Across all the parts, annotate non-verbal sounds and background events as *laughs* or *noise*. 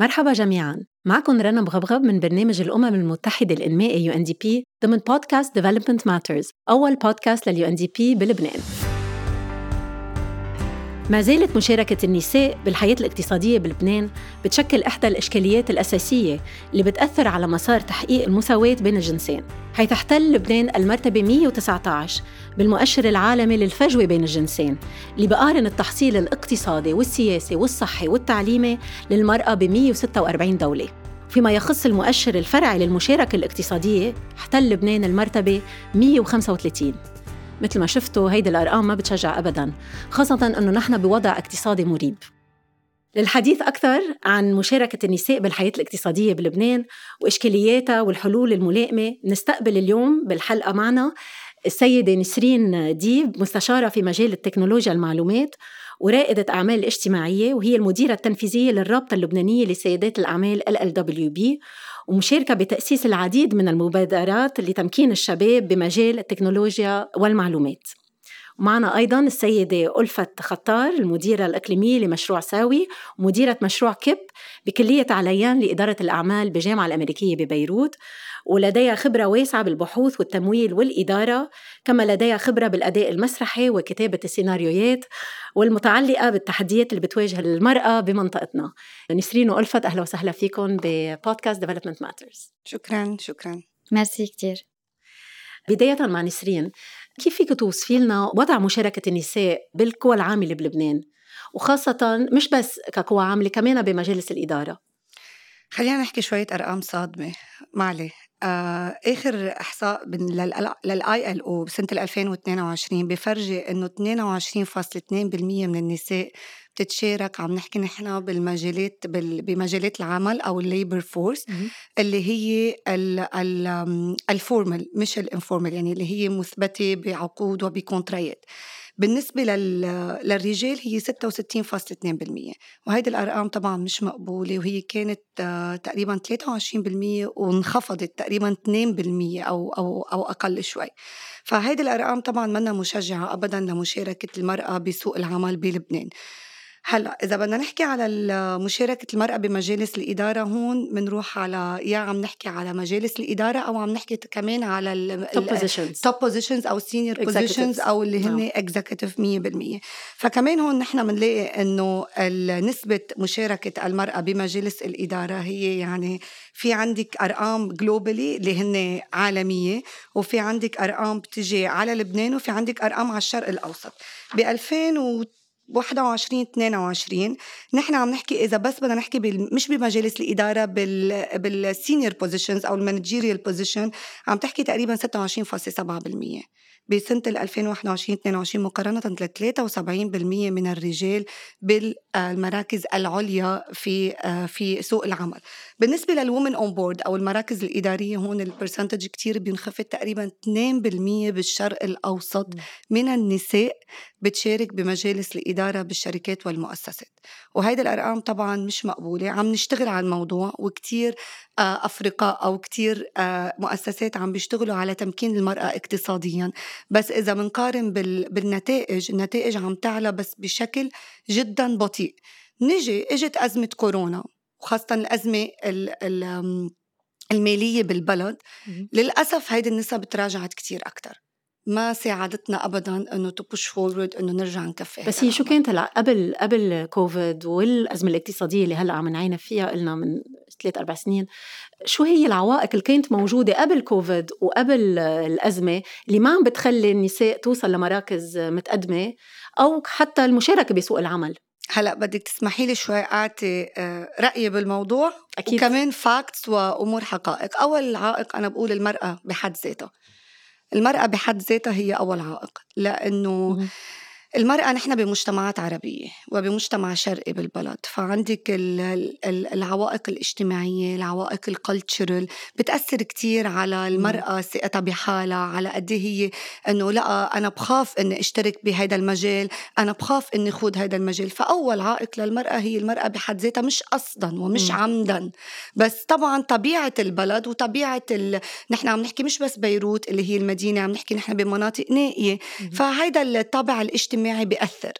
مرحبا جميعا. معكم رنا مغبغب من برنامج الأمم المتحدة الإنمائي UNDP ضمن بودكاست Development Matters أول بودكاست لليو إن دي بي بلبنان. ما زالت مشاركة النساء بالحياة الاقتصادية بلبنان بتشكل إحدى الإشكاليات الأساسية اللي بتأثر على مسار تحقيق المساواة بين الجنسين حيث احتل لبنان المرتبة 119 بالمؤشر العالمي للفجوة بين الجنسين اللي بقارن التحصيل الاقتصادي والسياسي والصحي والتعليمي للمرأة ب 146 دولة. فيما يخص المؤشر الفرعي للمشاركة الاقتصادية احتل لبنان المرتبة 135 مثل ما شفتوا هيدي الأرقام ما بتشجع أبدا خاصة أنه نحن بوضع اقتصادي مريب. للحديث أكثر عن مشاركة النساء بالحياة الاقتصادية بلبنان وإشكالياتها والحلول الملائمة نستقبل اليوم بالحلقة معنا السيدة نسرين ديب مستشارة في مجال التكنولوجيا المعلومات ورائدة أعمال اجتماعية وهي المديرة التنفيذية للرابطة اللبنانية لسيدات الأعمال LLWB ومشاركة بتأسيس العديد من المبادرات لتمكين الشباب بمجال التكنولوجيا والمعلومات. معنا أيضا السيدة ألفت خطار المديرة الإقليمية لمشروع ساوي ومديرة مشروع كيب بكلية عليان لإدارة الأعمال بالجامعة الأمريكية ببيروت ولديها خبرة واسعة بالبحوث والتمويل والإدارة كما لديها خبرة بالأداء المسرحي وكتابة السيناريوهات والمتعلقة بالتحديات اللي بتواجه المرأة بمنطقتنا. نسرين وألفت أهلا وسهلا فيكم ببودكاست Development Matters شكرا شكرا. ميرسي كتير. بداية مع نسرين كيف فيك توصفي لنا وضع مشاركة النساء بالقوى العاملة بلبنان وخاصة مش بس كقوى عاملة كمان بمجالس الإدارة. خلينا نحكي شوية أرقام صادمة. معلي آه آخر إحصاء لل ILO بسنه 2022 بفرجي إنه 22.2% من النساء بتتشارك عم نحكي نحن بالمجالات بمجالات العمل أو ال labor force اللي هي ال formal مش ال informal يعني اللي هي مثبتة بعقود وب contrats بالنسبة للرجال هي 66.2% وهيدي الأرقام طبعا مش مقبولة وهي كانت آه، تقريبا 23% وانخفضت تقريبا 2% أو, أو, أو أقل شوي. فهيدي الأرقام طبعا منا مشجعة أبدا لمشاركة المرأة بسوق العمل بلبنان. هلأ إذا بدنا نحكي على *hesitation* مشاركة المرأة بمجالس الإدارة هون بنروح على يا عم نحكي على مجالس الإدارة أو عم نحكي كمان على ال top positions top positions أو senior positions أو اللي هن executive 100% فكمان هون نحن بنلاقي إنه *hesitation* نسبة مشاركة المرأة بمجالس الإدارة هي يعني في عندك أرقام globally اللي هن عالمية وفي عندك أرقام بتجي على لبنان وفي عندك أرقام على الشرق الأوسط. ب 2000 21 22 نحن عم نحكي إذا بس بدنا نحكي بال... مش بمجالس الإدارة بال بال senior positions أو ال managerial position عم تحكي تقريبا 26.7% بسنة 2021 22 مقارنة 73% من الرجال بالمراكز العليا في في سوق العمل. بالنسبة لل women on board أو المراكز الإدارية هون ال percentage كتير بينخفض تقريبا 2% بالشرق الأوسط من النساء. بتشارك بمجالس الإدارة بالشركات والمؤسسات. وهيدي الأرقام طبعا مش مقبولة عم نشتغل على الموضوع وكتير آه، أفرقاء أو كتير آه، مؤسسات عم بيشتغلوا على تمكين المرأة اقتصاديا. بس إذا بنقارن بالنتائج النتائج عم تعلى بس بشكل جدا بطيء. نجي إجت أزمة كورونا وخاصة الأزمة المالية بالبلد. للأسف هيدي النسب تراجعت كتير أكتر. ما ساعدتنا ابدا إنه to push forward إنه نرجع نكفي بس هي شو كانت هلا؟ قبل قبل كوفيد والأزمة الاقتصادية اللي هلأ عم نعاني فيها قلنا من ثلاث أربع سنين شو هي العوائق اللي كانت موجودة قبل كوفيد وقبل الأزمة اللي ما عم بتخلي النساء توصل لمراكز متقدمة أو حتى المشاركة بسوق العمل؟ هلأ بدك تسمحي لي شوي أعطي آه، رأيي بالموضوع أكيد. وكمان facts وأمور حقائق. أول عائق أنا بقول المرأة بحد ذاتها. المرأة بحد ذاتها هي أول عائق لأنه المرأة نحن بمجتمعات عربية وبمجتمع شرقي بالبلد فعندك العوائق الاجتماعية العوائق ال cultural بتأثر كتير على المرأة ثقتها بحالها على قد هي أنه لأ أنا بخاف أني أشترك بهذا المجال أنا بخاف أني خوض هذا المجال. فأول عائق للمرأة هي المرأة بحد ذاتها مش قصدا ومش م. عمدا. بس طبعا طبيعة البلد وطبيعة ال... نحن عم نحكي مش بس بيروت اللي هي المدينة عم نحكي نحن بمناطق نائية. فهيدا الطابع الاجتماعي الاجتماعي بيأثر.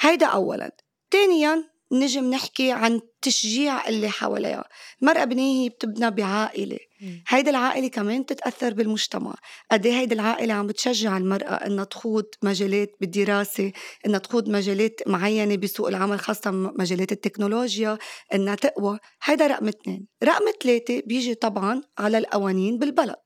هيدا أولا. ثانيا نجي بنحكي عن تشجيع اللي حواليها. المرأة بنية بتبنى بعائلة. هيدي العائلة كمان تتأثر بالمجتمع. قد إيه هيدي العائلة عم بتشجع المرأة إنها تخوض مجالات بالدراسة إنها تخوض مجالات معينة بسوق العمل خاصة مجالات التكنولوجيا إنها تقوى. هيدا رقم اثنين. رقم ثلاثة بيجي طبعا على القوانين بالبلد.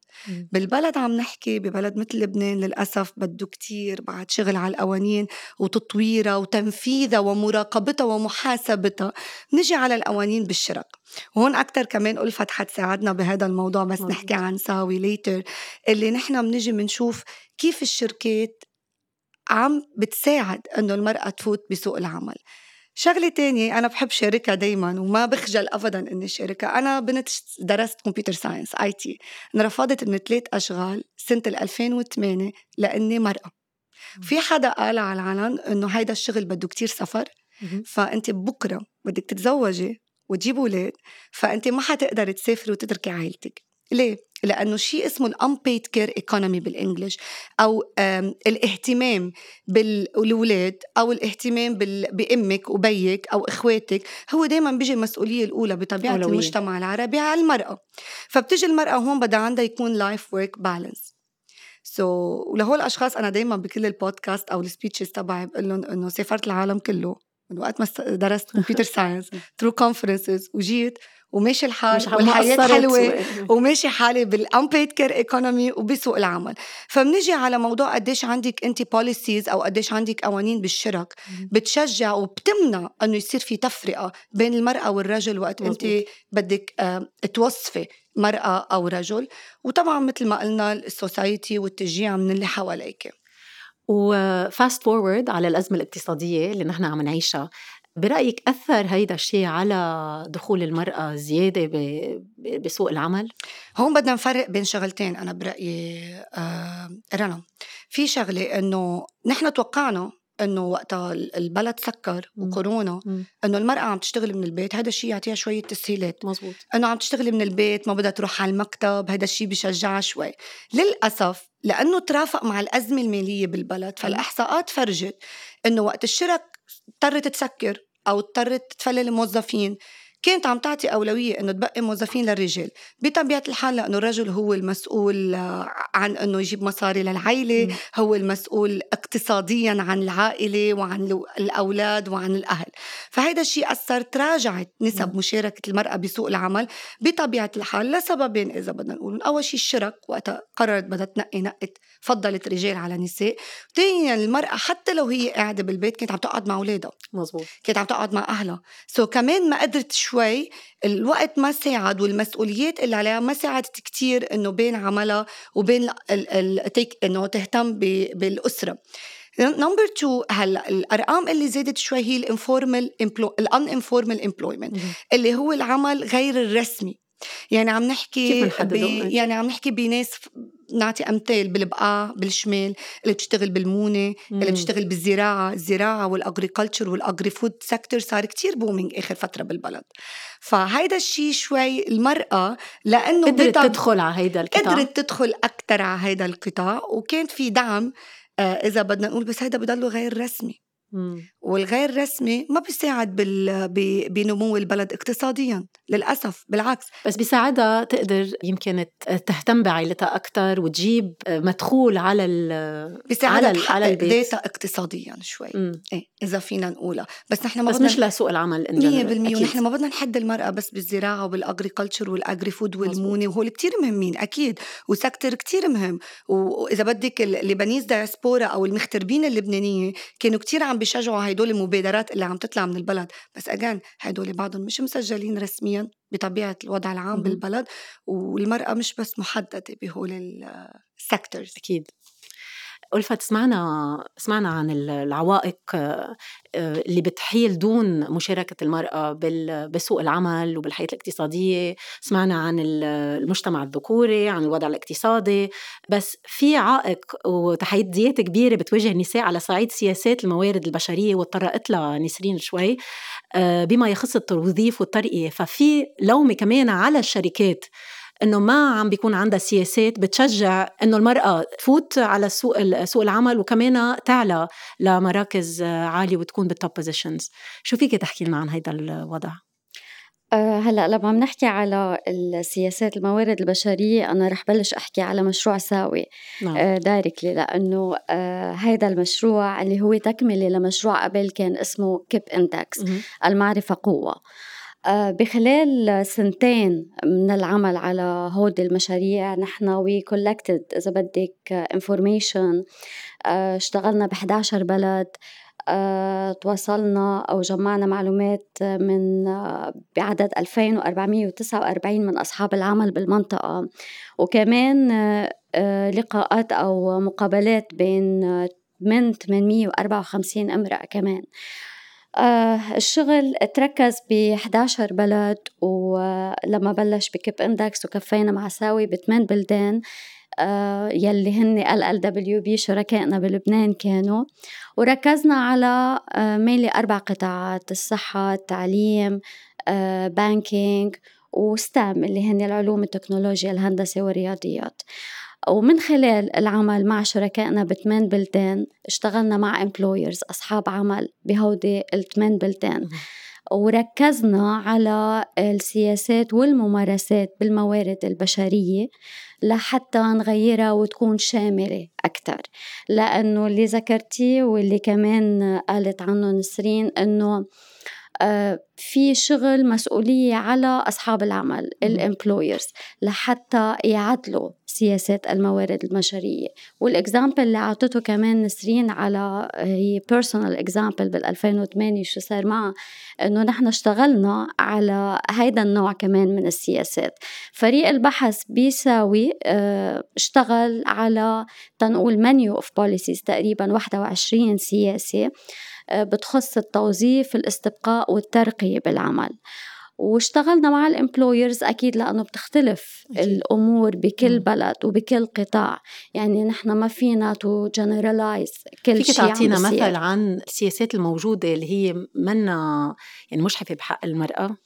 بالبلد عم نحكي ببلد مثل لبنان للأسف بده كتير بعد شغل على القوانين وتطويرها وتنفيذها ومراقبتها ومحاسبتها. نجي على القوانين بالشرق. وهون أكتر كمان ألفت حتساعدنا بهذا الموضوع بس نحكي عن ساوي ليتر اللي نحن بنجي بنشوف كيف الشركات عم بتساعد إنه المرأة تفوت بسوق العمل. شغلة تانية أنا بحب شاركها دايما وما بخجل ابدا إني شاركها. أنا بنت درست computer science IT. انرفضت من ثلاث أشغال سنة 2008 لإني مرأة. في حدا قال على العلن إنه هيدا الشغل بده كتير سفر فأنت بكرة بدك تتزوجي وتجيب أولاد فأنت ما حتقدري تسافري وتتركي عائلتك. ليه؟ لأنه شيء اسمه ال unpaid care economy بال English أو الاهتمام بالأولاد أو الاهتمام بأمك وبيك أو إخواتك هو دائما بيجي المسؤولية الأولى بطبيعة أولوية. المجتمع العربي على المرأة فبتجي المرأة هون بدها عندها يكون life work balance so, ولهول الأشخاص أنا دائما بكل البودكاست أو ال speeches تبعي بقول لهم إنه سافرت العالم كله من وقت ما درست computer science through conferences وجيت وماشي الحال والحياة حلوة وماشي حالي بال unpaid care economy وبسوق العمل. فبنجي على موضوع قديش عندك أنت policies أو قديش عندك قوانين بالشرك. بتشجع وبتمنع إنه يصير في تفرقة بين المرأة والرجل وقت مزبوط. انت بدك توظفي مرأة أو رجل. وطبعا مثل ما قلنا ال society والتشجيع من اللي حواليك وفاست فورورد على الأزمة الاقتصادية اللي نحن عم نعيشها. برأيك أثر هيدا الشيء على دخول المرأة زيادة بسوق العمل؟ هون بدنا نفرق بين شغلتين أنا برأيي آه رنا في شغلة إنه نحن توقعنا إنه وقتها البلد سكر وكورونا إنه المرأة عم تشتغل من البيت هذا الشيء يعطيها شوية تسهيلات. مزبوط إنه عم تشتغل من البيت ما بدها تروح على المكتب هذا الشيء بشجعها شوي. للأسف لأنه ترافق مع الأزمة المالية بالبلد فالإحصاءات فرجت إنه وقت الشرك اضطرت تسكر أو اضطرت تفلل الموظفين. كانت عم تعطي أولوية إنه تبقي موظفين للرجال. بطبيعة الحال لأنه الرجل هو المسؤول عن إنه يجيب مصاري للعائلة م. هو المسؤول اقتصاديا عن العائلة وعن الأولاد وعن الأهل. فهيدا الشيء أثر تراجعت نسب م. مشاركة المرأة بسوق العمل. بطبيعة الحال لسببين إذا بدنا نقول أول شيء الشرك وقتها قررت بدها تنقي نقت فضلت رجال على نساء. ثانيا المرأة حتى لو هي قاعدة بالبيت كانت عم تقعد مع أولادها. مزبوط كانت عم تقعد مع أهلها. so كمان ما قدرت شوي الوقت ما ساعد والمسؤوليات اللي عليها ما ساعدت كتير إنه بين عملها وبين إنه تهتم بالأسرة. number 2 هلأ الأرقام اللي زادت شوي هي ال informal ال informal employment اللي هو العمل غير الرسمي. يعني عم نحكي يعني عم نحكي بناس نعطي أمثال بالبقاع بالشمال اللي بتشتغل بالمونة. اللي بتشتغل بالزراعة الزراعة وال agriculture وال agri-food sector صار كتير booming آخر فترة بالبلد. فهيدا الشيء شوي المرأة لأنه قدرت تدخل على هيدا القطاع. قدرت تدخل أكثر على هيدا القطاع وكان في دعم آه إذا بدنا نقول بس هيدا بضله غير رسمي. والغير رسمي ما بيساعد بال... بنمو البلد اقتصاديا للأسف بالعكس. بس بيساعدها تقدر يمكن تهتم بعائلتها أكثر وتجيب مدخول على ال بيساعدها على, على البيت. اقتصاديا شوي. إيه إذا فينا نقولها. بس نحن ما بس مش لسوق العمل 100% ونحن ما بدنا نحد المرأة بس بالزراعة وبال agriculture وال agri-food والمونه وهول كتير مهمين أكيد. و sector كتير مهم. وإذا بدك ال Lebanese diaspora أو المغتربين اللبنانيه كانوا كتير عم بيشجعوا هدول المبادرات اللي عم تطلع من البلد. بس اجان هدول بعضهم مش مسجلين رسميا بطبيعة الوضع العام م- بالبلد والمرأة مش بس محددة بهول السكترز أكيد. ألفت سمعنا سمعنا عن العوائق آه، اللي بتحيل دون مشاركة المرأة بسوق العمل وبالحياة الاقتصادية. سمعنا عن المجتمع الذكوري عن الوضع الاقتصادي. بس في عائق وتحديات كبيرة بتواجه النساء على صعيد سياسات الموارد البشرية وتطرقت لها نسرين شوي آه، بما يخص التوظيف والترقية. ففي لومة كمان على الشركات. إنه ما عم بيكون عندها سياسات بتشجع إنه المرأة تفوت على سوق سوق العمل وكمان تعلى لمراكز عالية وتكون بال top positions شو فيك تحكي لنا عن هذا الوضع؟ آه، هلأ لما عم نحكي على السياسات الموارد البشرية أنا رح بلش أحكي على مشروع ساوي. نعم. directly آه، لأنه هذا آه، المشروع اللي هو تكملة لمشروع قبل كان اسمه KIP Index. المعرفة قوة. بخلال سنتين من العمل على هودي المشاريع نحن we collected إذا بدك information اشتغلنا ب 11 بلد آه، تواصلنا أو جمعنا معلومات من آه، بعدد 2449 من أصحاب العمل بالمنطقة. وكمان آه، لقاءات أو مقابلات بين من 854 امرأة كمان. آه الشغل تركز ب 11 بلد ولما بلش ب KIP Index وكفينا مع ساوي بثمان بلدان آه، يلي هن LLWB شركائنا بلبنان كانوا. وركزنا على mainly آه، أربع قطاعات الصحة التعليم banking و STEM اللي هن العلوم التكنولوجيا الهندسة والرياضيات. ومن خلال العمل مع شركائنا بثمان بلدان اشتغلنا مع employers أصحاب عمل بهودي الثمان بلدان. وركزنا على السياسات والممارسات بالموارد البشرية لحتى نغيرها وتكون شاملة أكثر لأنه اللي ذكرتيه واللي كمان قالت عنه نسرين أنه في شغل مسؤولية على أصحاب العمل ال employers لحتى يعدلوا سياسات الموارد البشرية وال example اللي أعطته كمان نسرين على هي personal example بال 2008 شو صار معها إنه نحن اشتغلنا على هيدا النوع كمان من السياسات. فريق البحث بيساوي آه، اشتغل على تنقول manual of policies تقريبا 21 سياسة. آه، بتخص التوظيف الاستبقاء والترقية بالعمل. واشتغلنا مع ال employers أكيد لأنه بتختلف جي. الأمور بكل بلد وبكل قطاع. يعني نحن ما فينا to generalize كل شيء فيك تعطينا مثل عن السياسات الموجودة اللي هي منا يعني مجحفة بحق المرأة؟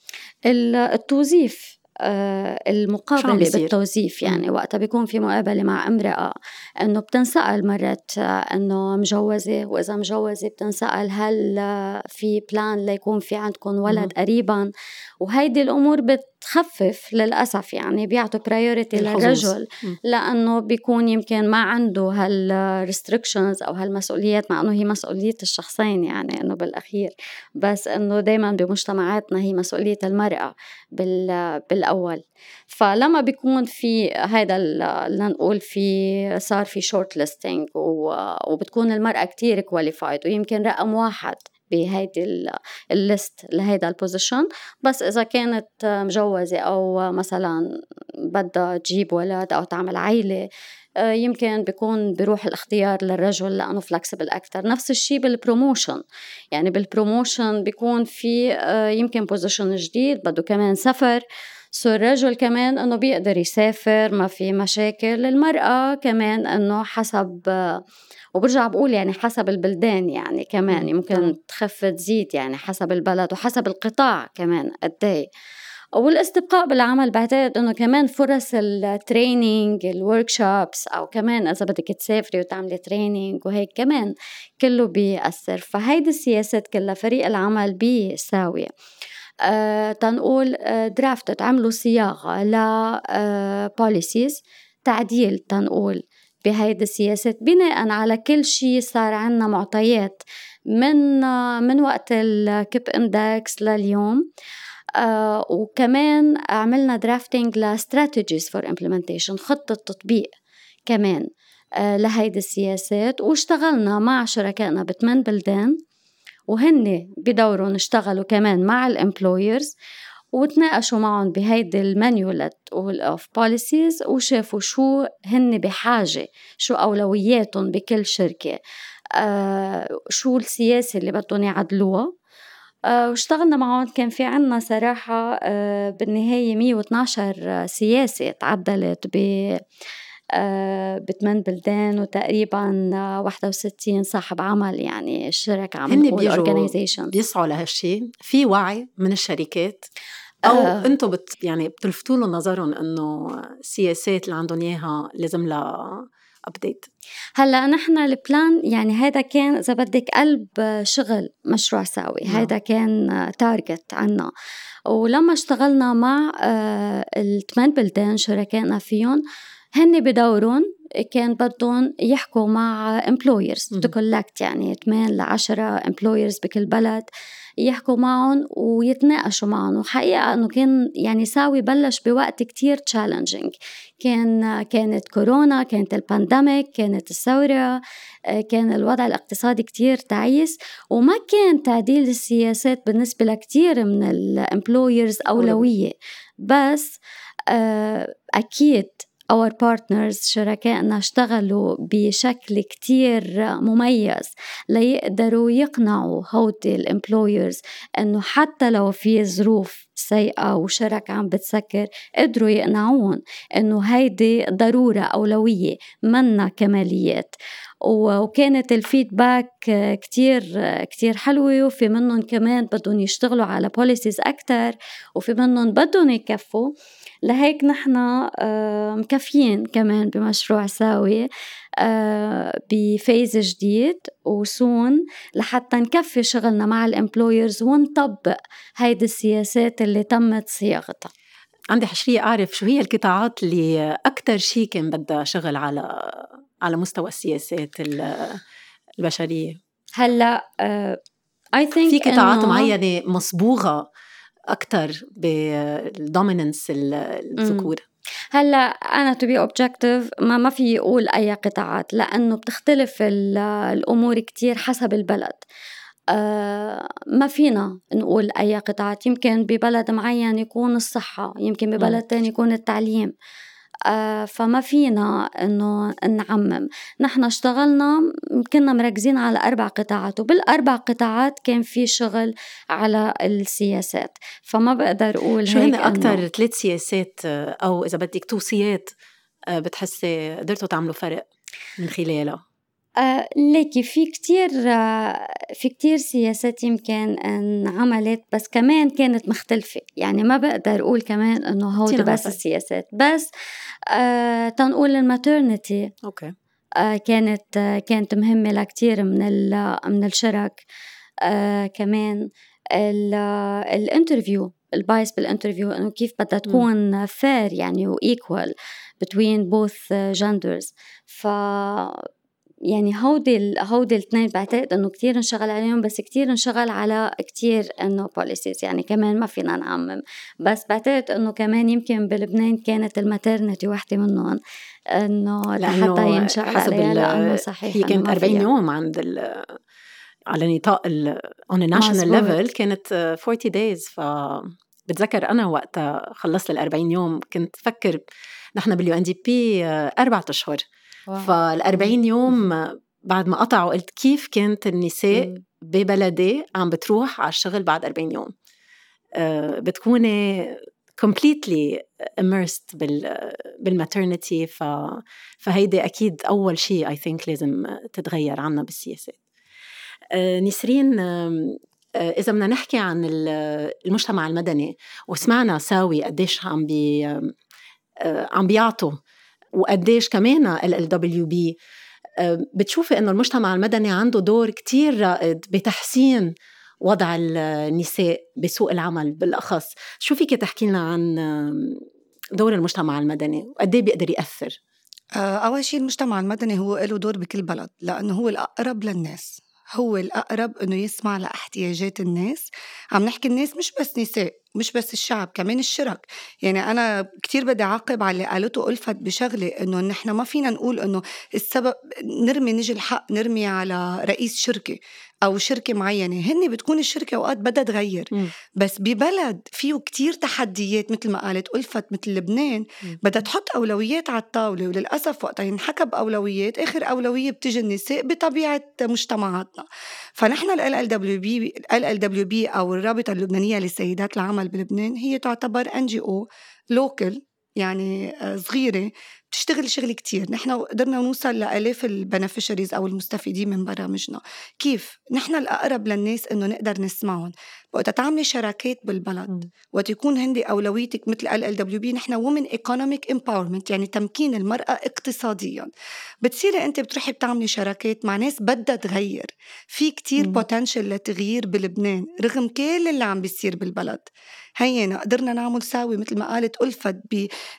التوظيف. آه، المقابلة بالتوظيف يعني وقتها بيكون في مقابلة مع امرأة إنه بتنسأل مرات إنه مجوزة وإذا مجوزة بتنسأل هل في plan ليكون في عندكم ولد قريبا؟ وهيدي الأمور بتخفف للأسف يعني بيعطوا priority للرجل لأنه بيكون يمكن ما عنده هال restrictions أو هالمسؤوليات مع إنه هي مسؤولية الشخصين يعني إنه بالأخير. بس إنه دائما بمجتمعاتنا هي مسؤولية المرأة بالأول. فلما بيكون في هذا لنقول في صار في short listing وبتكون المرأة كتير qualified ويمكن رقم واحد. بهيدي ال list لهيدا ال position بس إذا كانت مجوزة أو مثلا بدها تجيب ولد أو تعمل عيلة آه، يمكن بيكون بيروح الاختيار للرجل لأنه flexible أكثر نفس الشيء بال promotion يعني بال promotion بيكون في آه، يمكن position جديد بده كمان سفر. so الرجل كمان إنه بيقدر يسافر ما في مشاكل. المرأة كمان إنه حسب وبرجع بقول يعني حسب البلدان يعني كمان يمكن تخف تزيد يعني حسب البلد وحسب القطاع كمان قد والاستبقاء بالعمل بعتقد إنه كمان فرص ال training ال workshops أو كمان إذا بدك تسافري وتعملي training وهيك كمان كله بيأثر. فهيدي السياسات كلها فريق العمل بيساوي. تنقول آه drafted عملوا صياغة ل policies آه تعديل تنقول بهيدي السياسات. بناء على كل شيء صار عنا معطيات من من وقت ال KIP Index لليوم. آه وكمان عملنا drafting ل strategies for implementation خطة تطبيق كمان آه لهيدي السياسات. واشتغلنا مع شركائنا بثمان بلدان. وهن بدورهم اشتغلوا كمان مع ال employers وتناقشوا معهم بهيدي ال manual of policies وشافوا شو هن بحاجة شو أولوياتهم بكل شركة آه شو السياسة اللي بدهم يعدلوها. آه واشتغلنا معهم كان في عنا صراحة آه بالنهاية 112 سياسة تعدلت ب بثمان بلدان وتقريبا 61 صاحب عمل يعني شركة عم هن بيجوا بيسعوا لهالشيء في وعي من الشركات أو آه. أنتم بت يعني بتلفتوا لهم نظرهم إنه السياسات اللي عندهم إياها لازم لها update هلأ نحن ال plan يعني هذا كان إذا بدك قلب شغل مشروع ساوي نعم. هذا كان target عنا ولما اشتغلنا مع آه، الثمان بلدان شركائنا فيهم هن بدورهم كان بدهم يحكوا مع employers. to collect يعني 8 ل 10 employers بكل بلد يحكوا معهم ويتناقشوا معهم. وحقيقة أنه كان يعني ساوي بلش بوقت كتير challenging كان كانت كورونا كانت ال pandemic كانت الثورة كان الوضع الاقتصادي كتير تعيس. وما كان تعديل السياسات بالنسبة لكتير من ال employers أولوية. بس آه، أكيد our partners شركائنا اشتغلوا بشكل كتير مميز ليقدروا يقنعوا هودي ال employers إنه حتى لو في ظروف سيئة وشركات عم بتسكر قدروا يقنعوهن إنه هيدي ضرورة أولوية منا كماليات. وكانت ال feedback كتير كتير حلوة وفي منهم كمان بدهم يشتغلوا على policies أكتر وفي منهم بدهم يكفوا. لهيك نحن آه، مكفيين كمان بمشروع ساوي آه، ب phase جديد soon لحتى نكفي شغلنا مع ال employers ونطبق هيدي السياسات اللي تمت صياغتها. عندي حشرية أعرف شو هي القطاعات اللي أكثر شيء كان بدها شغل على على مستوى السياسات البشرية؟ هلأ I uh, think في قطاعات معينة مصبوغة أكثر بال dominance الذكور. هلأ أنا to be objective ما ما في أقول أي قطاعات لأنه بتختلف الأمور كتير حسب البلد. آه ما فينا نقول أي قطاعات يمكن ببلد معين يكون الصحة يمكن ببلد تاني يكون التعليم. آه فما فينا إنه نعمم. نحن اشتغلنا كنا مركزين على أربع قطاعات وبالأربع قطاعات كان في شغل على السياسات. فما بقدر أقول شو هن أكثر ثلاث سياسات أو إذا بدك توصيات آه، بتحسي قدرتوا تعملوا فرق من خلالها؟ آه ليكي في كتير آه في كتير سياسات يمكن انعملت بس كمان كانت مختلفة. يعني ما بقدر أقول كمان إنه هودي بس السياسات. بس آه تنقول ال maternity okay. آه كانت آه كانت مهمة لكتير من من الشركات. آه كمان ال interview ال bias بال interview إنه كيف بدها تكون fair يعني و equal between both genders. ف يعني هودي هودي الاثنين بعتقد إنه كتير انشغل عليهم بس كتير انشغل على كتير إنه policies يعني كمان ما فينا نعمم. بس بعتقد إنه كمان يمكن بلبنان كانت ال maternity وحدة منهم إنه لحتى ينشغل عليها. لأنه صحيح هي كانت 40 يوم عند ال على نطاق ال on a national level كانت 40 days. ف بتذكر أنا وقتها خلصت ال 40 يوم كنت فكر نحن بال UNDP أربع أشهر. فال 40 يوم بعد ما قطعوا قلت كيف كانت النساء ببلدي عم بتروح على الشغل بعد 40 يوم؟ آه، بتكوني completely immersed بال بال maternity ف فهيدي أكيد أول شيء I think لازم تتغير عنا بالسياسات. آه، نسرين آه، إذا بدنا نحكي عن المجتمع المدني وسمعنا ساوي قديش عم بي عم بيعطوا وقديش كمان ال WB. بتشوفي إنه المجتمع المدني عنده دور كتير رائد بتحسين وضع النساء بسوق العمل بالأخص. شو فيك تحكي لنا عن دور المجتمع المدني؟ وقد إيه بيقدر يأثر؟ آه، أول شيء المجتمع المدني هو له دور بكل بلد لأنه هو الأقرب للناس. هو الأقرب إنه يسمع لإحتياجات الناس. عم نحكي الناس مش بس نساء مش بس الشعب كمان الشرك. يعني أنا كتير بدي أعاقب على اللي قالته ألفت بشغلة إنه نحن ما فينا نقول إنه السبب نرمي نجي الحق نرمي على رئيس شركة أو شركة معينة. هن بتكون الشركة أوقات بدها تغير. م. بس ببلد فيه كتير تحديات مثل ما قالت ألفت مثل لبنان. بدها تحط أولويات على الطاولة وللأسف وقتها ينحكى باولويات آخر أولوية بتيجي النساء بطبيعة مجتمعاتنا. فنحن ال ال دبليو بي ال ال دبليو بي أو الرابطة اللبنانية للسيدات العمل بلبنان هي تعتبر NGO local يعني آه، صغيرة بتشتغل شغل كتير. نحن قدرنا نوصل لآلاف ال beneficiaries أو المستفيدين من برامجنا. كيف؟ نحن الأقرب للناس إنه نقدر نسمعهم. وقت تعملي شراكات بالبلد. وقت يكون هيدي أولويتك مثل ال LLWB نحن women economic empowerment يعني تمكين المرأة اقتصاديا. بتصيري أنت بتروحي بتعملي شراكات مع ناس بدها تغير. في كتير potential لتغيير بلبنان رغم كل اللي عم بيصير بالبلد. هيانا قدرنا نعمل ساوي مثل ما قالت ألفت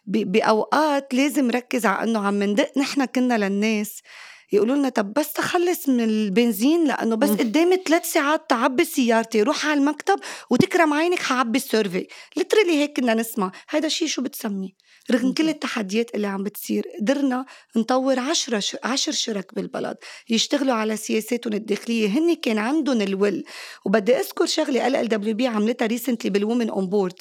بأوقات لازم ركز على أنه عم ندق نحن كنا للناس. يقولوا لنا طب بس تخلص من البنزين لأنه بس قدامي ثلاث ساعات تعبي سيارتي روح على المكتب وتكرم عينك حعبي السيرفي. literally هيك كنا نسمع. هذا الشيء شو بتسميه؟ رغم كل التحديات اللي عم بتصير قدرنا نطور عشرة ش... عشر شركات بالبلد يشتغلوا على سياساتهم الداخلية. هن كان عندهم ال will وبدي أذكر شغلة ال LLWB عملتها recently بال women on board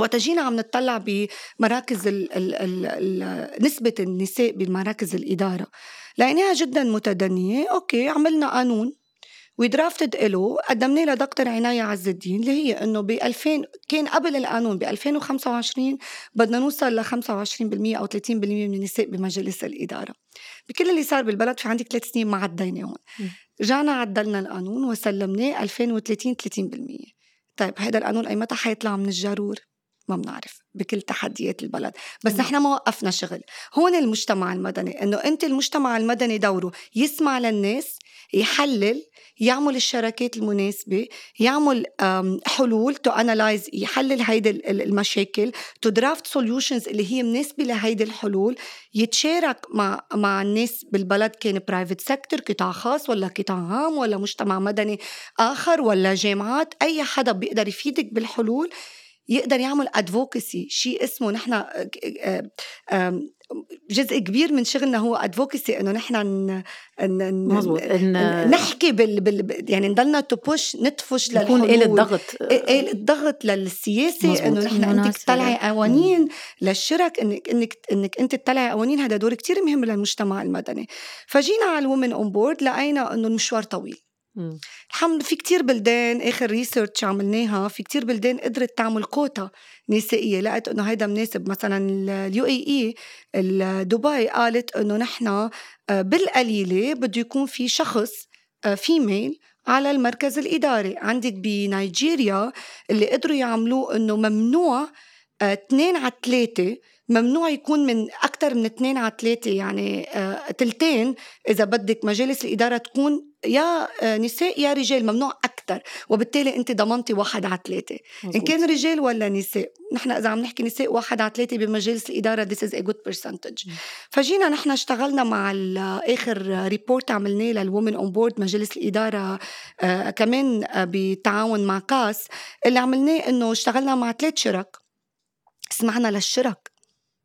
وقت جينا عم نطلع بمراكز ال ال ال ال نسبة النساء بمراكز الإدارة لقيناها جدا متدنية okay عملنا قانون و drafted له قدمناه لدكتور عناية عز الدين اللي هي إنه ب 2000 كان قبل القانون ب 2025 بدنا نوصل ل 25% أو 30% من النساء بمجالس الإدارة. بكل اللي صار بالبلد في عندك ثلاث سنين ما عدينا هون. رجعنا عدلنا القانون وسلمناه 2030 30%. طيب هذا القانون أي متى حيطلع من الجرور؟ ما بنعرف بكل تحديات البلد. بس نحن ما وقفنا شغل. هون المجتمع المدني إنه أنت المجتمع المدني دوره يسمع للناس يحلل يعمل الشراكات المناسبة يعمل حلول to analyze يحلل هيدي المشاكل to draft solutions اللي هي مناسبة لهيدي الحلول يتشارك مع مع الناس بالبلد كان private sector قطاع خاص ولا قطاع عام ولا مجتمع مدني آخر ولا جامعات أي حدا بيقدر يفيدك بالحلول. يقدر يعمل advocacy شيء اسمه نحن آه، جزء كبير من شغلنا هو advocacy إنه نحن مزبوط إن نحكي بال, بال يعني نضلنا to push ندفش يكون آلة ضغط آلة ضغط للسياسة إنه نحن انت تطلعي قوانين للشرك إنك إنك إنك أنت تطلعي قوانين هذا دور كتير مهم للمجتمع المدني. فجينا على ال women on board لقينا إنه المشوار طويل. الحمد في كتير بلدان آخر research عملناها في كتير بلدان قدرت تعمل كوتا نسائية لقيت إنه هيدا مناسب. مثلا ال UAE دبي قالت إنه نحن آه، بالقليلة بده يكون في شخص female آه، على المركز الإداري. عندك بنيجيريا اللي قدروا يعملوه إنه ممنوع آه، اثنين على ثلاثة ممنوع يكون من أكثر من اثنين على ثلاثة. يعني تلتين إذا بدك مجالس الإدارة تكون يا آه، نساء يا رجال ممنوع أكثر وبالتالي أنت ضمنتي واحد على ثلاثة. إن كان رجال ولا نساء. نحن إذا عم نحكي نساء واحد على ثلاثة بمجالس الإدارة this is a good percentage. فجينا نحن اشتغلنا مع آخر report عملناه لل women on board مجلس الإدارة آه كمان آه بتعاون مع كاس اللي عملناه إنه اشتغلنا مع ثلاث شرك. سمعنا للشرك.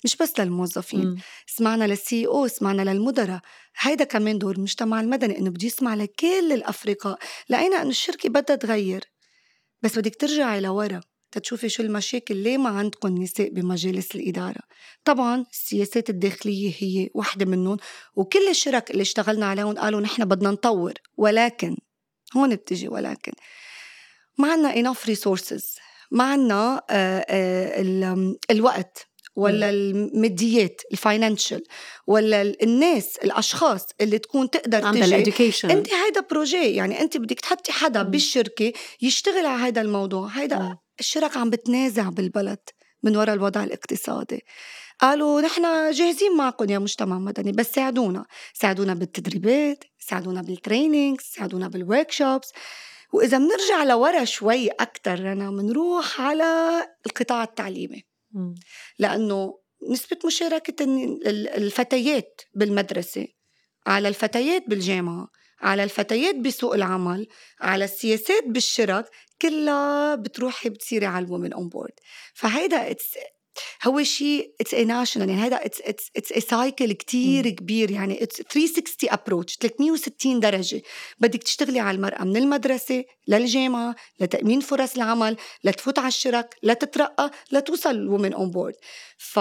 مش بس للموظفين م. سمعنا للسي أو سمعنا للمدراء هيدا كمان دور المجتمع المدني إنه بده يسمع لكل الافرقاء لقينا إنه الشركة بدها تغير؟ بس بدك ترجعي لورا تتشوفي شو المشاكل ليه ما عندكم نساء بمجالس الإدارة؟ طبعا السياسات الداخلية هي واحدة منهم وكل الشرك اللي اشتغلنا عليهم قالوا نحن بدنا نطور ولكن هون بتجي ولكن ما عنا enough resources ما عنا آه، آه، الوقت. ولا الماديات ال financial ولا الناس الأشخاص اللي تكون تقدر تجي. أنت هيدا projet يعني أنت بدك تحطي حدا بالشركة يشتغل على هذا الموضوع. هيدا الشرك عم بتنازع بالبلد من وراء الوضع الاقتصادي. قالوا نحن جاهزين معكم يا مجتمع مدني بس ساعدونا. ساعدونا بالتدريبات ساعدونا بال training ساعدونا بال workshops وإذا بنرجع لورا شوي أكثر رنا بنروح على القطاع التعليمي. لأنه نسبة مشاركة الفتيات بالمدرسة على الفتيات بالجامعة على الفتيات بسوق العمل على السياسات بالشرك كلها بتروحي بتصيري على ال women on board فهيدا هو شيء it's a national يعني هذا it's it's it's a cycle كثير كبير يعني it's 360 approach 360 درجة. بدك تشتغلي على المرأة من المدرسة للجامعة لتأمين فرص العمل لتفوت على الشرك لتترقى لتوصل ال women on board ف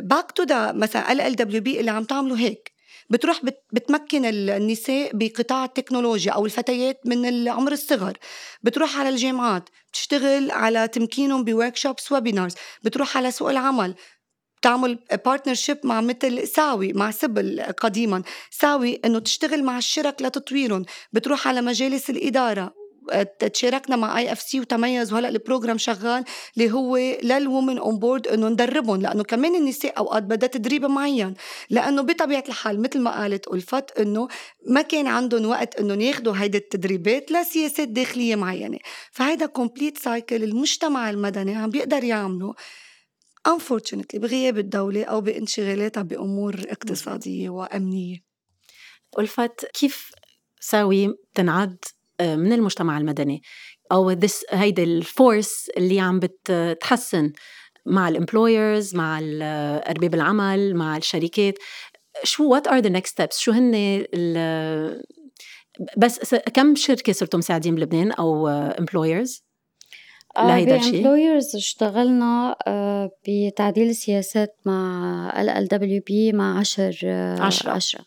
back to the مثلا LLWB اللي عم تعملوا هيك. بتروح بتمكن النساء بقطاع التكنولوجيا أو الفتيات من العمر الصغر. بتروح على الجامعات بتشتغل على تمكينهم ب workshops webinars بتروح على سوق العمل تعمل partnership مع مثل ساوي مع سبل قديما. ساوي إنه تشتغل مع الشرك لتطويرهم. بتروح على مجالس الإدارة. تشاركنا مع IFC وتميز وهلا ال program شغال اللي هو لل women on board إنه ندربهم لأنه كمان النساء أوقات بدها تدريب معين. لأنه بطبيعة الحال مثل ما قالت ألفت إنه ما كان عندهم وقت انهم ياخذوا هيدي التدريبات لسياسات داخلية معينة. فهيدا complete cycle المجتمع المدني عم بيقدر يعمله. Unfortunately بغياب الدولة أو بانشغالاتها بأمور اقتصادية وأمنية. ألفت كيف ساوي تنعد من المجتمع المدني. أو this هيدي ال force اللي عم بتحسن مع ال employers مع أرباب العمل مع الشركات. شو what are the next steps شو هن بس كم شركة صرتوا مساعدين بلبنان أو employers آه، لهيدا الشيء؟ employers اشتغلنا آه، بتعديل السياسات مع LLWB مع 10 10 10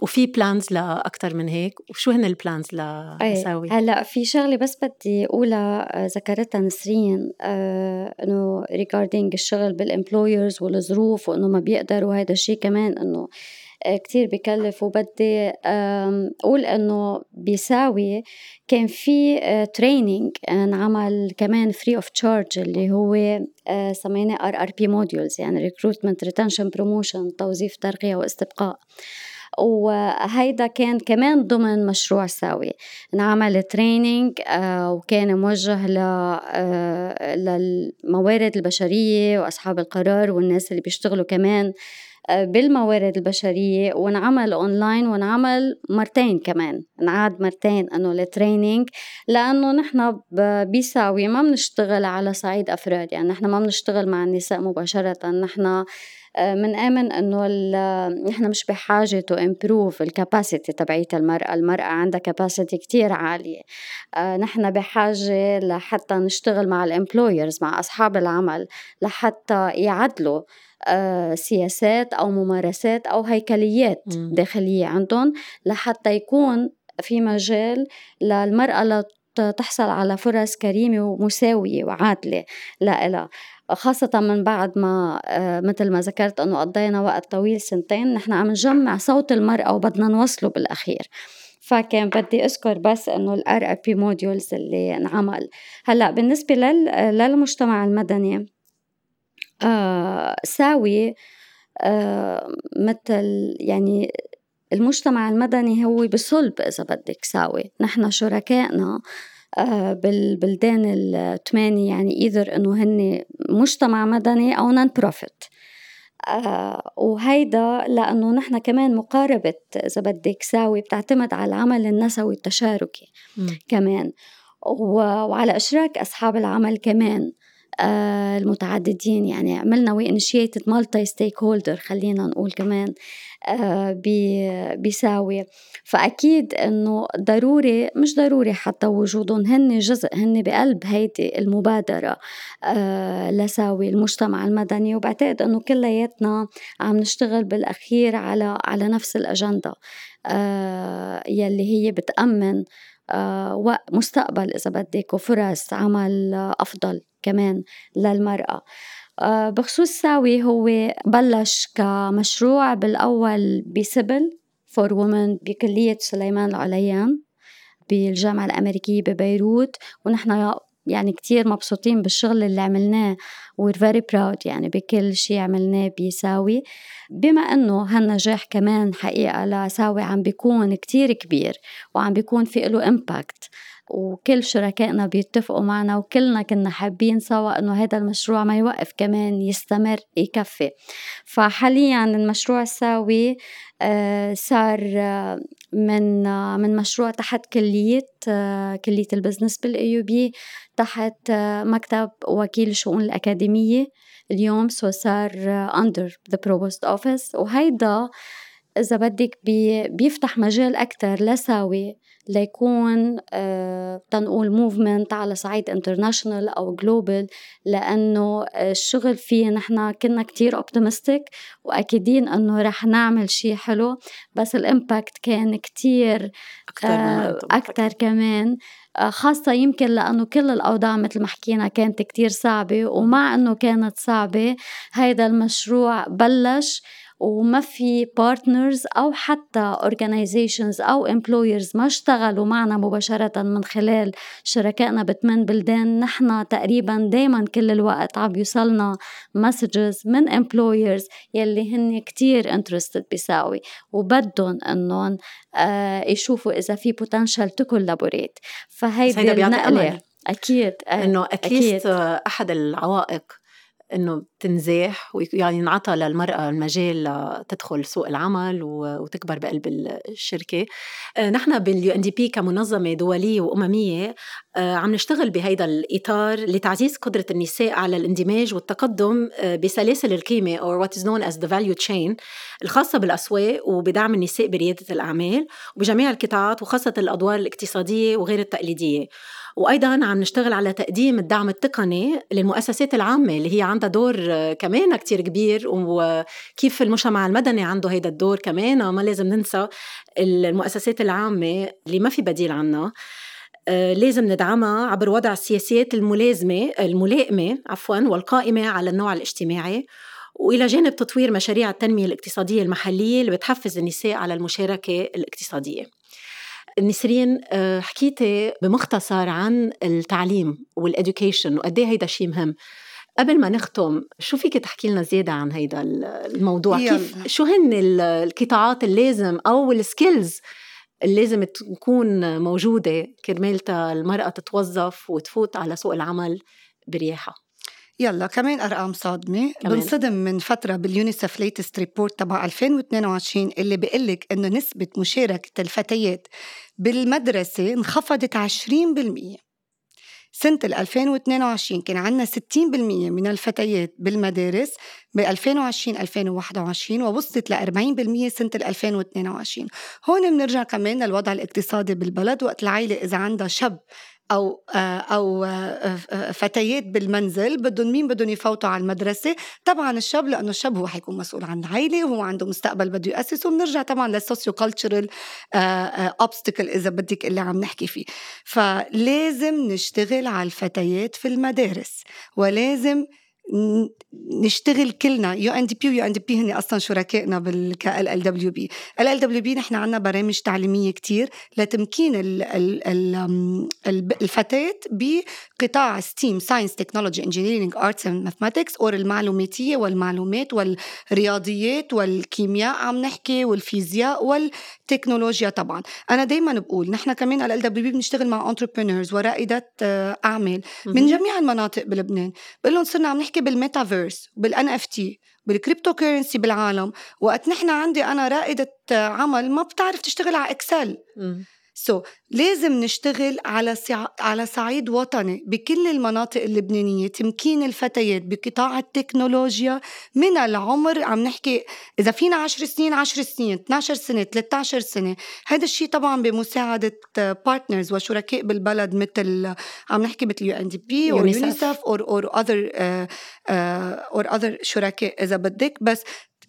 وفي plans لاكثر من هيك وشو هن ال plans لساوي هلأ في شغلة بس بدي أقولها آه، ذكرتها نسرين آه إنه regarding الشغل بال employers والظروف وإنه ما بيقدروا هذا الشيء كمان إنه آه، كتير بكلف وبدي أقول إنه بيساوي كان في training آه، انعمل كمان free of charge اللي هو سميناه RRP modules يعني recruitment retention promotion توظيف ترقية واستبقاء. وهيدا كان كمان ضمن مشروع ساوي انعمل training آه، وكان موجه آه، للموارد البشرية وأصحاب القرار والناس اللي بيشتغلوا كمان آه، بالموارد البشرية. ونعمل اونلاين ونعمل مرتين كمان. نعاد مرتين أنه ال training لأنه نحن بيساوي ما بنشتغل على صعيد أفراد. يعني نحن ما بنشتغل مع النساء مباشرة. نحن آه، إنه نحن مش بحاجة to improve ال capacity تبعيت المرأة، المرأة عندها capacity كتير عالية. آه، نحن بحاجة لحتى نشتغل مع ال employers مع أصحاب العمل لحتى يعدلوا آه، سياسات أو ممارسات أو هيكليات داخلية عندهم لحتى يكون في مجال للمرأة تحصل على فرص كريمة ومساوية وعادلة لإلها. خاصة من بعد ما آه، مثل ما ذكرت أنه قضينا وقت طويل سنتين نحن عم نجمع صوت المرأة وبدنا نوصله بالأخير. فكان بدي أذكر بس إنه RRP modules اللي انعمل. هلأ بالنسبة للمجتمع المدني آه ساوي آه مثل يعني المجتمع المدني هو بصلب إذا بدك ساوي. نحن شركائنا بالبلدان الثمانية يعني إيذر إنه هن مجتمع مدني أو نون بروفيت آه وهيدا لأنه نحن كمان مقاربة إذا بدك ساوي بتعتمد على العمل النسوي التشاركي م. كمان. وعلى إشراك أصحاب العمل كمان آه المتعددين يعني عملنا we initiated multi stakeholder خلينا نقول كمان. آه بيساوي. فأكيد إنه ضروري مش ضروري حتى وجودهم هن جزء هن بقلب هيدي المبادرة آه لساوي المجتمع المدني. وبعتقد إنه كلياتنا عم نشتغل بالأخير على على نفس الأجندة آه يلي هي بتأمن آه مستقبل إذا بدك وفرص عمل أفضل كمان للمرأة. بخصوص ساوي هو بلش كمشروع بالأول بسبل فور وومن بكلية سليمان العليان بالجامعة الأمريكية ببيروت. ونحن يعني كتير مبسوطين بالشغل اللي عملناه. We're very proud يعني بكل شيء عملناه بيساوي بما إنه هالنجاح كمان حقيقة لساوي عم بيكون كتير كبير وعم بيكون في له impact وكل شركائنا بيتفقوا معنا وكلنا كنا حابين سوا إنه هذا المشروع ما يوقف كمان يستمر يكفي. فحاليا المشروع ساوي آه، صار آه، من آه، من مشروع تحت كلية كلية ال business بال AUB تحت مكتب وكيل الشؤون الأكاديمية اليوم. so صار under the provost office. وهيدا إذا بدك بي بيفتح مجال أكتر لساوي ليكون آه تنقول movement على صعيد international أو global لأنه الشغل فيه نحن كنا كتير optimistic وأكيدين أنه رح نعمل شيء حلو بس ال impact كان كتير أكتر, آه أكتر كمان. آه، خاصة يمكن لأنه كل الأوضاع مثل ما حكينا كانت كتير صعبة ومع أنه كانت صعبة هيدا المشروع بلش وما في partners أو حتى organizations أو employers ما اشتغلوا معنا مباشرة من خلال شركائنا بثمان بلدان. نحن تقريبا دائما كل الوقت عم يوصلنا messages من employers يلي هن كتير interested بيساوي وبدهم إنهم آه يشوفوا إذا في potential to collaborate. فهيدي النقلة. أكيد إنه at least أحد العوائق إنه تنزاح ويعني ينعطى للمرأة المجال تدخل سوق العمل وتكبر بقلب الشركة. آه، نحن بال UNDP كمنظمة دولية وأممية آه، عم نشتغل بهيدا الإطار لتعزيز قدرة النساء على الاندماج والتقدم آه، بسلاسل القيمة or what is known as the value chain الخاصة بالأسواق وبدعم النساء بريادة الأعمال وبجميع القطاعات وخاصة الأدوار الاقتصادية وغير التقليدية. وأيضا عم نشتغل على تقديم الدعم التقني للمؤسسات العامة اللي هي عندها دور كمان كتير كبير وكيف المجتمع المدني عنده هيدا الدور كمان ما لازم ننسى المؤسسات العامة اللي ما في بديل عنها. آه، لازم ندعمها عبر وضع السياسات الملازمة الملائمة عفوا والقائمة على النوع الاجتماعي وإلى جانب تطوير مشاريع التنمية الاقتصادية المحلية اللي بتحفز النساء على المشاركة الاقتصادية. نسرين آه، حكيتي بمختصر عن التعليم وال education وقد إيه هيدا شيء مهم قبل ما نختم شو فيك تحكي لنا زيادة عن هيدا الموضوع يلا. كيف شو هن القطاعات اللازم أو ال skills اللي لازم تكون موجودة كرمال المرأة تتوظف وتفوت على سوق العمل برياحة يلا كمان أرقام صادمة. بنصدم من فترة باليونيسف latest report تبع 2022 اللي بيقول لك إنه نسبة مشاركة الفتيات بالمدرسة انخفضت 20% سنة 2022 كان عندنا 60% من الفتيات بالمدارس ب 2020 2021 ووصلت ل 40% سنة 2022 هون بنرجع كمان للوضع الاقتصادي بالبلد وقت العائلة إذا عندها شاب أو أو فتيات بالمنزل بدهم مين؟ بدهم يفوتوا على المدرسة. طبعا الشاب لأنه الشاب هو حيكون مسؤول عن عائله وهو عنده مستقبل بده ياسسه بنرجع طبعا للسوسيو كلتشرال obstacle إذا بدك اللي عم نحكي فيه. فلازم نشتغل على الفتيات في المدارس ولازم نشتغل كلنا. يو إن دي بي ويو إن دي بي هن أصلا شركائنا بال LLWB. LLWB نحن عندنا برامج تعليمية كتير لتمكين ال ال ال الفتاه بقطاع STEAM science technology engineering arts and mathematics or المعلوماتية والمعلومات والرياضيات والكيمياء عم نحكي والفيزياء والتكنولوجيا طبعا. أنا دائما بقول نحن كمان LLWB بنشتغل مع entrepreneurs ورائدات آه، أعمال من جميع المناطق بلبنان. بقول لهم صرنا عم نحكي نحكي بال metaverse بال NFT بال crypto currency بالعالم وقت نحن عندي أنا رائدة عمل ما بتعرف تشتغل على Excel so so, لازم نشتغل على سع... على صعيد وطني بكل المناطق اللبنانية تمكين الفتيات بقطاع التكنولوجيا من العمر. عم نحكي إذا فينا 10 سنين 10 سنين 12 سنة 13 سنة. هذا الشيء طبعا بمساعدة partners وشركاء بالبلد مثل عم نحكي مثل UNDP أو يونيسف or or other or other شركاء إذا بدك. بس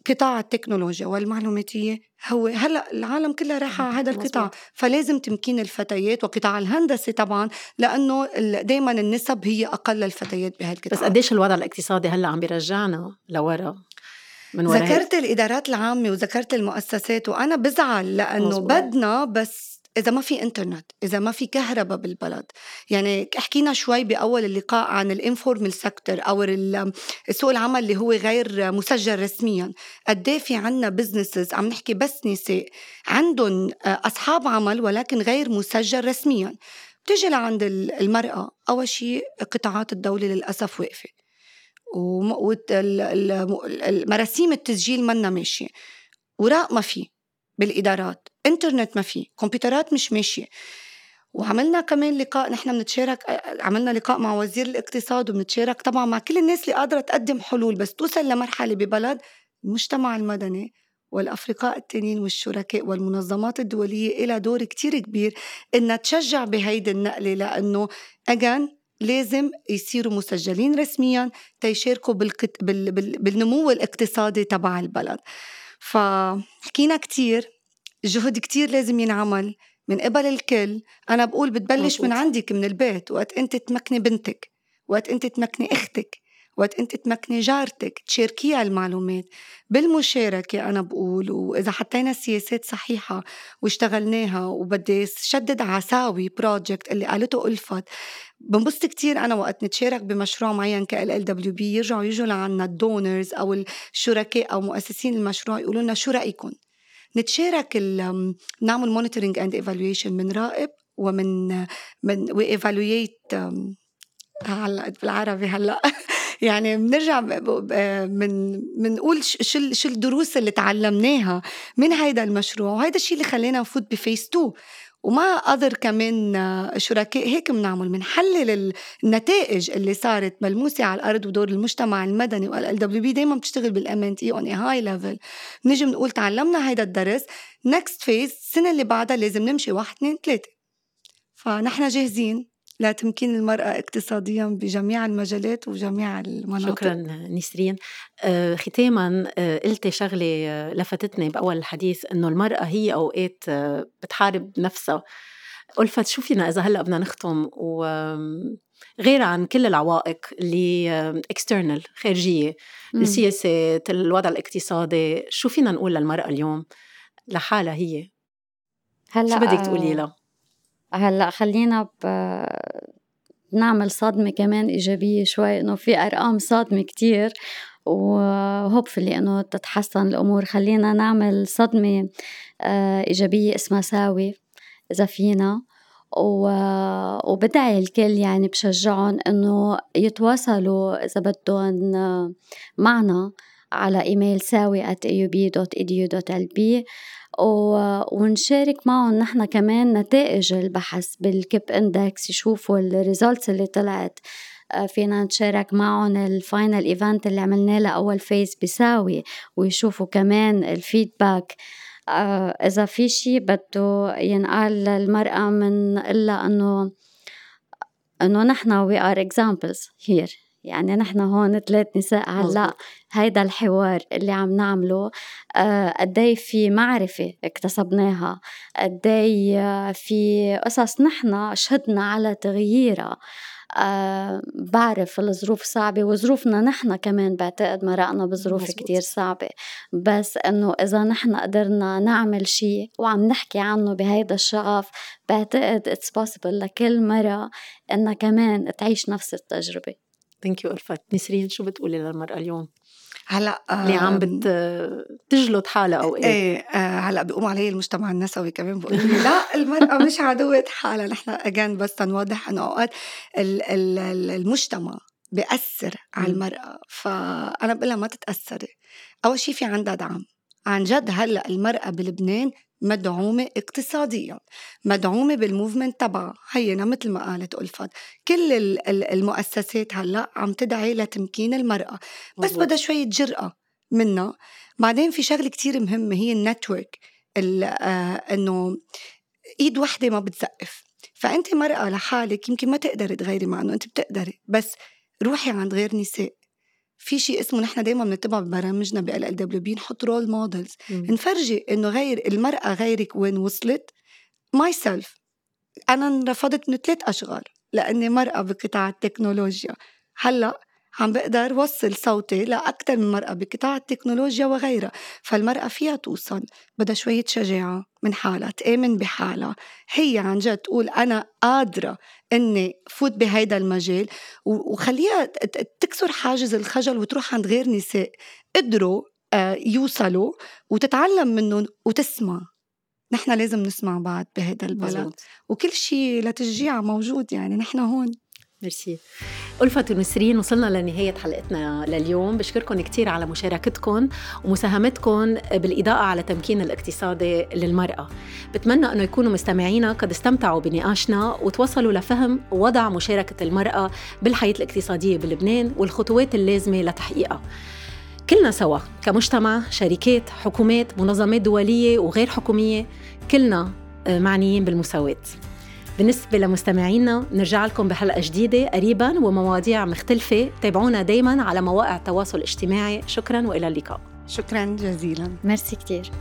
قطاع التكنولوجيا والمعلوماتية هو هلأ العالم كلها رايحة على هذا القطاع فلازم تمكين الفتيات وقطاع الهندسة طبعا لأنه دائما النسب هي أقل للفتيات بهالقطاع بس قديش الوضع الاقتصادي هلأ عم بيرجعنا لورا من ذكرت الإدارات العامة وذكرت المؤسسات وأنا بزعل لأنه مزبوط. بدنا بس إذا ما في إنترنت إذا ما في كهرباء بالبلد. يعني حكينا شوي بأول اللقاء عن ال informal sector أو سوق العمل اللي هو غير مسجل رسميا. قد إيه في عنا businesses عم نحكي بس نساء عندهم أصحاب عمل ولكن غير مسجل رسميا. بتيجي لعند المرأة أول شيء قطاعات الدولة للأسف واقفة. ومراسيم التسجيل منا ماشية. وراء ما في بالإدارات. انترنت ما في كمبيوترات مش ماشية. وعملنا كمان لقاء نحن بنتشارك عملنا لقاء مع وزير الاقتصاد وبنتشارك طبعا مع كل الناس اللي قادرة تقدم حلول بس توصل لمرحلة ببلد المجتمع المدني والأفرقاء التانيين والشركاء والمنظمات الدولية إلى دور كتير كبير إنها تشجع بهيدي النقلة لأنه أجان لازم يصيروا مسجلين رسميا تيشاركوا بالقت... بال... بال... بالنمو الاقتصادي تبع البلد. فحكينا كتير جهد كتير لازم ينعمل. من قبل الكل أنا بقول بتبلش من عندك من البيت. وقت أنت تمكني بنتك وقت أنت تمكني أختك وقت أنت تمكني جارتك تشاركيها المعلومات. بالمشاركة أنا بقول وإذا حطينا سياسات صحيحة واشتغلناها وبدي شدد عساوي project اللي قالته ألفت. بنبسط كتير أنا وقت نتشارك بمشروع معين ك LLWB. يرجعوا يجوا لعنا ال donors أو الشركاء أو مؤسسين المشروع يقولوا لنا شو رأيكم نتشارك نعمل monitoring and evaluation بنراقب ومن من و evaluate هلا بالعربي هلأ. *laughs* يعني بنرجع من بنقول شو شو الدروس اللي تعلمناها من هيدا المشروع وهيدا الشيء اللي خلينا نفوت ب phase 2 وما قدر كمان شركاء هيك بنعمل بنحلل النتائج اللي صارت ملموسة على الأرض ودور المجتمع المدني و LLWB دائما بتشتغل بال M and E on high level بنيجي بنقول تعلمنا هيدا الدرس next phase السنة اللي بعدها لازم نمشي واحد اثنين ثلاثة. فنحن جاهزين. لتمكين المرأة اقتصاديا بجميع المجالات وجميع المناطق. شكرا نسرين. آه ختاما آه قلتي شغلة آه، لفتتني بأول الحديث إنه المرأة هي أوقات آه، بتحارب نفسها. ألفت شو فينا إذا هلأ بدنا نختم؟ و غير عن كل العوائق اللي اكسترنال خارجية السياسات الوضع الاقتصادي شو فينا نقول للمرأة اليوم؟ لحالها هي. هلأ شو بدك تقولي لها؟ هلأ خلينا ب... نعمل صدمة كمان إيجابية شوي إنه في أرقام صادمة كتير و hopefully إنه تتحسن الأمور. خلينا نعمل صدمة آه، إيجابية اسمها ساوي إذا فينا. وبدعي الكل يعني بشجعهم إنه يتواصلوا إذا بدهم معنا على إيميل ساوي at aub.edu.lb ونشارك معهم نحن كمان نتائج البحث بال KIP index يشوفوا ال results اللي طلعت. آه، فينا نشارك معهم ال final event اللي عملناه لأول phase بساوي ويشوفوا كمان ال feedback آه، إذا في شيء بده ينقال للمرأة من إلا انه إنه نحن we are examples here يعني نحن هون ثلاث نساء هلا هيدا الحوار اللي عم نعمله. آه، قدي في معرفة اكتسبناها؟ قدي في قصص نحن شهدنا على تغييرها؟ أه بعرف الظروف صعبة وظروفنا نحن كمان بعتقد مرقنا بظروف. كتير صعبة. بس إنه إذا نحن قدرنا نعمل شيء وعم نحكي عنه بهيدا الشغف بعتقد it's possible لكل مرأة إنها كمان تعيش نفس التجربة. thank you ألفت نسرين شو بتقولي للمرأة اليوم؟ هلا اللي عم بتجلد حالها أو إيه؟ إيه آه هلا بيقوم علي المجتمع النسوي كمان بيقول لي لا المرأة مش عدوة حالها. نحن again بس نوضح إنه أوقات المجتمع بيأثر على المرأة. فأنا بقول لها ما تتأثري. أول شيء في عندها دعم. عن جد هلأ المرأة بلبنان مدعومة اقتصاديا مدعومة بالموفمنت تبعها. هينا مثل ما قالت ألفت كل المؤسسات هلأ عم تدعي لتمكين المرأة بس بدها شوية جرأة منا بعدين في شغلة كتير مهمة هي النتورك آه إنه إيد وحدة ما بتزقف. فأنت مرأة لحالك يمكن ما تقدري تغيري مع انه أنت بتقدري بس روحي عند غير نساء. في شيء اسمه نحن دائما بنتبع ببرامجنا بال LWB نحط role models نفرجي إنه غير المرأة غيرك وين وصلت؟ myself أنا انرفضت من ثلاث أشغال لأني مرأة بقطاع التكنولوجيا. هلأ عم بقدر وصل صوتي لأكثر من مرأة بقطاع التكنولوجيا وغيرها فالمرأة فيها توصل بدها شوية شجاعة من حالها تآمن بحالها. هي عن جد تقول أنا قادرة إني فوت بهيدا المجال وخليها تكسر حاجز الخجل وتروح عند غير نساء. قدروا آه، يوصلوا وتتعلم منهم وتسمع. نحن لازم نسمع بعض بهذا البلد. مزبوط. وكل شيء لتشجيع موجود يعني نحن هون. ميرسي. ألفة ونسرين وصلنا لنهاية حلقتنا لليوم. بشكركم كثير على مشاركتكم ومساهمتكم بالإضاءة على تمكين الاقتصادي للمرأة. بتمنى أنه يكونوا مستمعينا قد استمتعوا بنقاشنا وتوصلوا لفهم وضع مشاركة المرأة بالحياة الاقتصادية بلبنان والخطوات اللازمة لتحقيقها. كلنا سوا كمجتمع شركات حكومات منظمات دولية وغير حكومية كلنا معنيين بالمساواة. بالنسبة لمستمعينا نرجع لكم بحلقة جديدة قريبا ومواضيع مختلفة. تابعونا دايما على مواقع التواصل الاجتماعي. شكرا وإلى اللقاء. شكرا جزيلا. ميرسي كتير.